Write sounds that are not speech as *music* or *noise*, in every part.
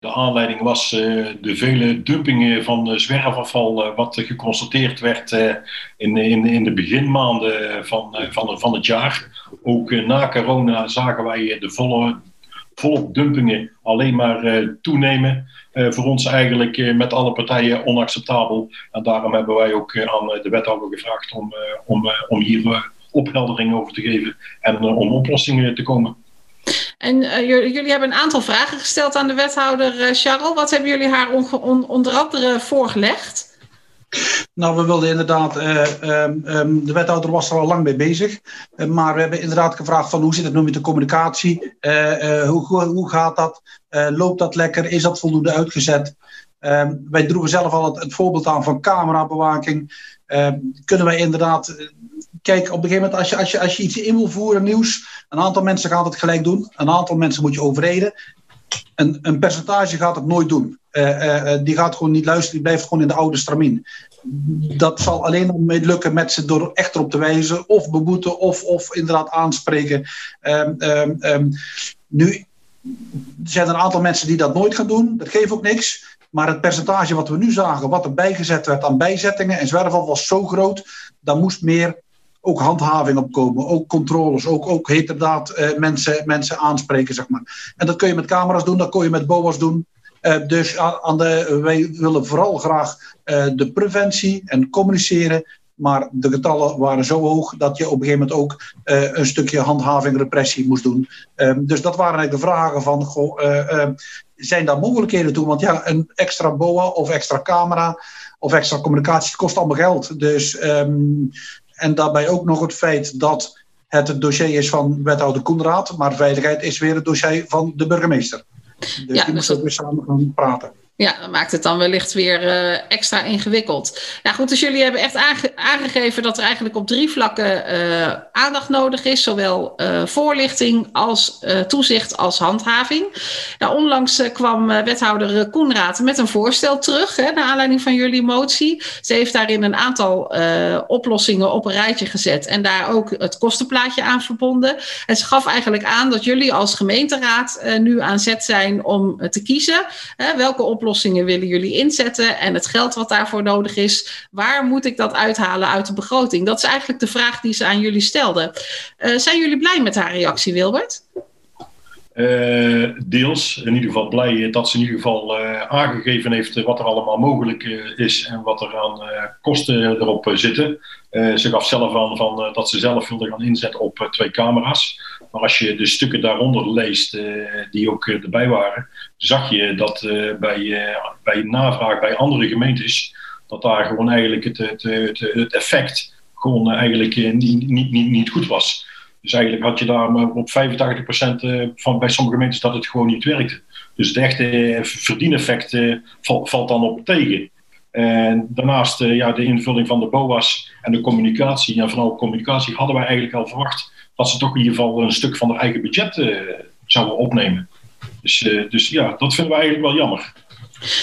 De aanleiding was de vele dumpingen van zwerfafval, wat geconstateerd werd in, in, in de beginmaanden van, van, van het jaar. Ook na corona zagen wij de volle, dumpingen alleen maar toenemen. voor ons eigenlijk met alle partijen onacceptabel. En daarom hebben wij ook aan de wethouder gevraagd om, om, om hier opheldering over te geven en om oplossingen te komen. En uh, jullie hebben een aantal vragen gesteld aan de wethouder uh, Charles. Wat hebben jullie haar on, on, onder andere voorgelegd? Nou, we wilden inderdaad, uh, um, de wethouder was er al lang mee bezig. maar we hebben inderdaad gevraagd van hoe zit het nu met de communicatie? hoe, hoe gaat dat? loopt dat lekker? Is dat voldoende uitgezet? Ehm, wij droegen zelf al het, voorbeeld aan van camerabewaking. kunnen wij inderdaad kijk, op een gegeven moment, als je, als, je, als je iets in wil voeren, nieuws, een aantal mensen gaat het gelijk doen, een aantal mensen moet je overreden. Een, een percentage gaat het nooit doen. Uh, uh, die gaat gewoon niet luisteren, die blijft gewoon in de oude stramien. Dat zal alleen mee lukken met ze door echt erop te wijzen, of beboeten, of, of inderdaad aanspreken. Um, um, um, nu zijn er een aantal mensen die dat nooit gaan doen, dat geeft ook niks. Maar het percentage wat we nu zagen, wat er bijgezet werd aan bijzettingen en zwerfval, was zo groot. Daar moest meer ook handhaving op komen, ook controles, ook, ook heterdaad uh, mensen, mensen aanspreken, zeg maar. En dat kun je met camera's doen, dat kun je met BOA's doen. Uh, dus aan de, wij willen vooral graag uh, de preventie en communiceren, maar de getallen waren zo hoog dat je op een gegeven moment ook een stukje handhaving, repressie moest doen. Ehm, dus dat waren eigenlijk de vragen van, goh, zijn daar mogelijkheden toe? Want ja, een extra BOA of extra camera of extra communicatie kost allemaal geld. Dus um, en daarbij ook nog het feit dat het het dossier is van wethouder Koenraad, maar veiligheid is weer het dossier van de burgemeester. Dus ja, die moeten dus weer samen gaan praten. Ja, dat maakt het dan wellicht weer uh, extra ingewikkeld. Nou goed, dus jullie hebben echt aange aangegeven dat er eigenlijk op drie vlakken uh, aandacht nodig is. Zowel uh, voorlichting als toezicht als handhaving. Nou, onlangs kwam wethouder Koenraad met een voorstel terug. Hè, naar aanleiding van jullie motie. Ze heeft daarin een aantal oplossingen op een rijtje gezet. En daar ook het kostenplaatje aan verbonden. En ze gaf eigenlijk aan dat jullie als gemeenteraad nu aan zet zijn om te kiezen. welke oplossingen oplossingen willen jullie inzetten en het geld wat daarvoor nodig is, waar moet ik dat uithalen uit de begroting? Dat is eigenlijk de vraag die ze aan jullie stelden. Uh, zijn jullie blij met haar reactie, Wilbert? Uh, deels, in ieder geval blij dat ze in ieder geval uh, aangegeven heeft wat er allemaal mogelijk is en wat er aan kosten erop zitten. ze gaf zelf aan van, dat ze zelf wilde gaan inzetten op twee camera's. Maar als je de stukken daaronder leest, die ook erbij waren, zag je dat bij, bij navraag bij andere gemeentes, dat daar gewoon eigenlijk het, het, het, effect gewoon eigenlijk niet, niet, niet goed was. Dus eigenlijk had je daar op 85% eh, van bij sommige gemeentes dat het gewoon niet werkte. Dus het echte eh, verdieneffect eh, valt dan op tegen. En daarnaast ja, de invulling van de BOA's en de communicatie. En vooral communicatie hadden wij eigenlijk al verwacht dat ze toch in ieder geval een stuk van hun eigen budget zouden opnemen. Dus, dus ja, dat vinden wij eigenlijk wel jammer.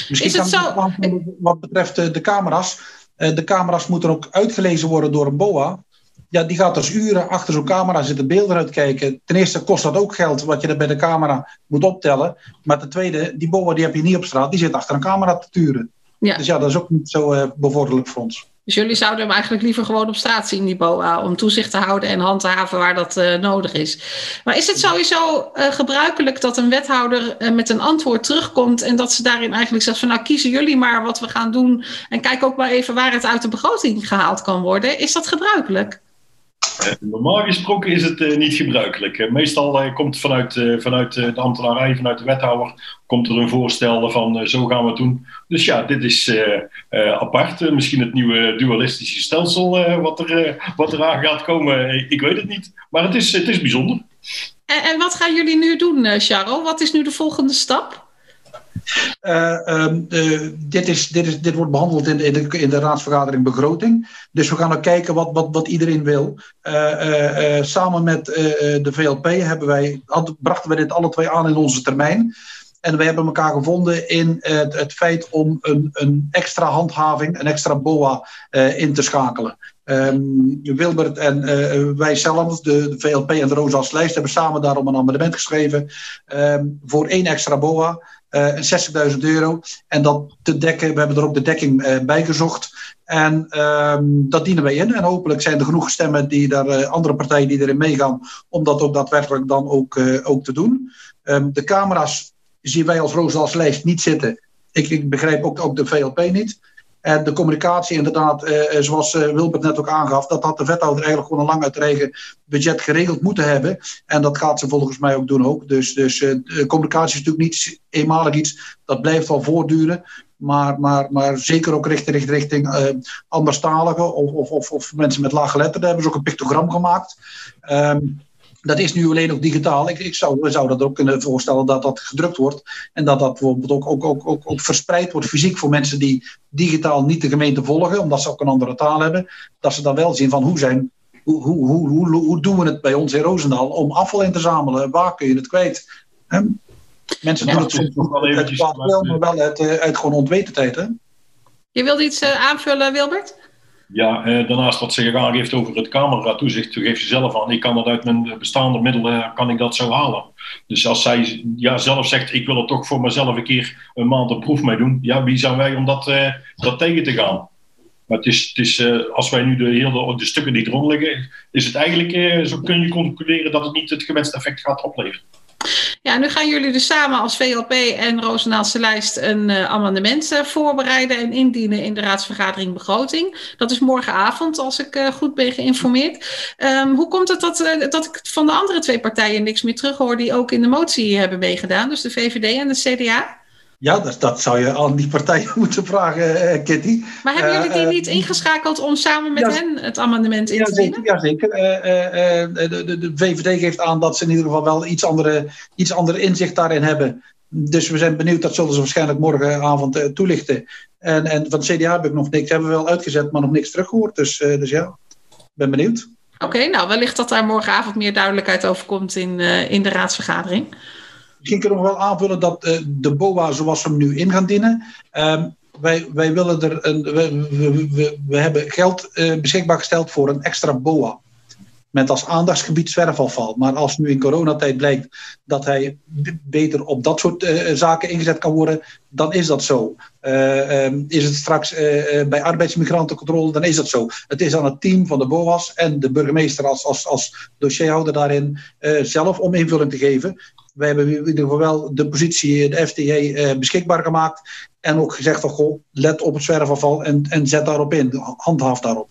Misschien Is het zo? Wat betreft de camera's. De camera's moeten ook uitgelezen worden door een BOA ja, die gaat dus uren achter zo'n camera zitten beelden uitkijken. Ten eerste kost dat ook geld, wat je er bij de camera moet optellen. Maar ten tweede, die boa die heb je niet op straat, die zit achter een camera te turen. Ja. Dus ja, dat is ook niet zo uh, bevorderlijk voor ons. Dus jullie zouden hem eigenlijk liever gewoon op straat zien, die BOA, om toezicht te houden en hand te haven waar dat uh, nodig is. Maar is het sowieso uh, gebruikelijk dat een wethouder uh, met een antwoord terugkomt en dat ze daarin eigenlijk zegt van nou kiezen jullie maar wat we gaan doen en kijk ook maar even waar het uit de begroting gehaald kan worden? Is dat gebruikelijk? Eh, normaal gesproken is het uh, niet gebruikelijk. Meestal uh, komt vanuit, vanuit de ambtenarij, vanuit de wethouder, komt er een voorstel van zo gaan we het doen. Dus ja, dit is apart. misschien het nieuwe dualistische stelsel wat, er, wat eraan gaat komen. Ik weet het niet. Maar het is, het is bijzonder. En, en wat gaan jullie nu doen, Charles? Wat is nu de volgende stap? Uh, um, uh, dit, is, dit, is, dit wordt behandeld in, in, de, in de raadsvergadering begroting. Dus we gaan ook kijken wat, wat, wat iedereen wil. Uh, samen met de VLP hebben wij, brachten we dit alle twee aan in onze termijn. En wij hebben elkaar gevonden in het, het feit om een, een extra handhaving, een extra BOA in te schakelen. Um, Wilbert en wij zelf, de, de, VLP en de Roosas Lijst, hebben samen daarom een amendement geschreven um, voor één extra BOA. Uh, 60.000 euro. En dat te dekken, we hebben er ook de dekking uh, bij gezocht. En ehm, dat dienen wij in. En hopelijk zijn er genoeg stemmen die daar, andere partijen die erin meegaan, om dat ook daadwerkelijk dan ook, ook te doen. Um, de camera's zien wij als Roos lijst niet zitten. Ik, ik begrijp ook, ook de VLP niet. En de communicatie, inderdaad, eh, zoals eh, Wilbert net ook aangaf, dat had de wethouder eigenlijk gewoon een lang uitregen budget geregeld moeten hebben. En dat gaat ze volgens mij ook doen ook. Dus, dus communicatie is natuurlijk niet eenmalig iets, dat blijft wel voortduren. Maar, maar, maar zeker ook richting, richting uh, anderstaligen of, of, of, mensen met lage. Daar hebben ze ook een pictogram gemaakt. Um, dat is nu alleen nog digitaal. Ik, ik zou, zou dat ook kunnen voorstellen dat dat gedrukt wordt. En dat dat bijvoorbeeld ook, ook, ook, ook, ook verspreid wordt fysiek voor mensen die digitaal niet de gemeente volgen, omdat ze ook een andere taal hebben. Dat ze dan wel zien van hoe zijn. Hoe, hoe, hoe, hoe, hoe doen we het bij ons in Roosendaal om afval in te zamelen? Waar kun je het kwijt? He? Mensen doen het soms nog wel eventjes. maar wel uit, eh, uit gewoon onwetendheid. Hè? Je wilde iets uh, aanvullen, Wilbert? Ja, eh, daarnaast wat ze aangeeft over het camera-toezicht, geeft ze zelf aan. Ik kan dat uit mijn bestaande middelen, kan ik dat zo halen. Dus als zij ja, zelf zegt, ik wil er toch voor mezelf een keer een maand een proef mee doen. Ja, wie zijn wij om dat, uh, dat tegen te gaan? Maar het is, het is uh, als wij nu de, hele, de stukken die eronder liggen, is het eigenlijk, uh, zo kun je concluderen dat het niet het gewenste effect gaat opleveren. Ja, nu gaan jullie dus samen als VLP en Rozenaalse Lijst een uh, amendement uh, voorbereiden en indienen in de raadsvergadering begroting. Dat is morgenavond, als ik uh, goed ben geïnformeerd. Um, hoe komt het dat, dat ik van de andere twee partijen niks meer terughoor die ook in de motie hebben meegedaan, dus de VVD en de CDA? Ja, dat, dat zou je aan die partijen *laughs* moeten vragen, uh, Kitty. Maar hebben jullie die uh, niet ingeschakeld om samen met ja, hen het amendement in te dienen? Ja, zeker. Uh, de, de, de, VVD geeft aan dat ze in ieder geval wel iets andere, iets andere inzicht daarin hebben. Dus we zijn benieuwd, dat zullen ze waarschijnlijk morgenavond toelichten. En, en van het CDA heb ik nog niks, hebben we wel uitgezet, maar nog niks teruggehoord. Dus, dus ja, ben benieuwd. Oké, okay, nou wellicht dat daar morgenavond meer duidelijkheid over komt in, in de raadsvergadering. Misschien kunnen we wel aanvullen dat uh, de BOA zoals we hem nu in gaan dienen. Um, wij, wij willen er een. We, we, we, we hebben geld uh, beschikbaar gesteld voor een extra BOA. Met als aandachtsgebied zwerfafval. Maar als nu in coronatijd blijkt dat hij beter op dat soort uh, zaken ingezet kan worden, dan is dat zo. Uh, um, is het straks bij arbeidsmigrantencontrole, dan is dat zo. Het is aan het team van de BOA's en de burgemeester als, als, als dossierhouder daarin zelf om invulling te geven wij hebben in ieder geval wel de positie, de FTA, eh, beschikbaar gemaakt. En ook gezegd van, goh, let op het zwerfafval en, en zet daarop in. Handhaaf daarop.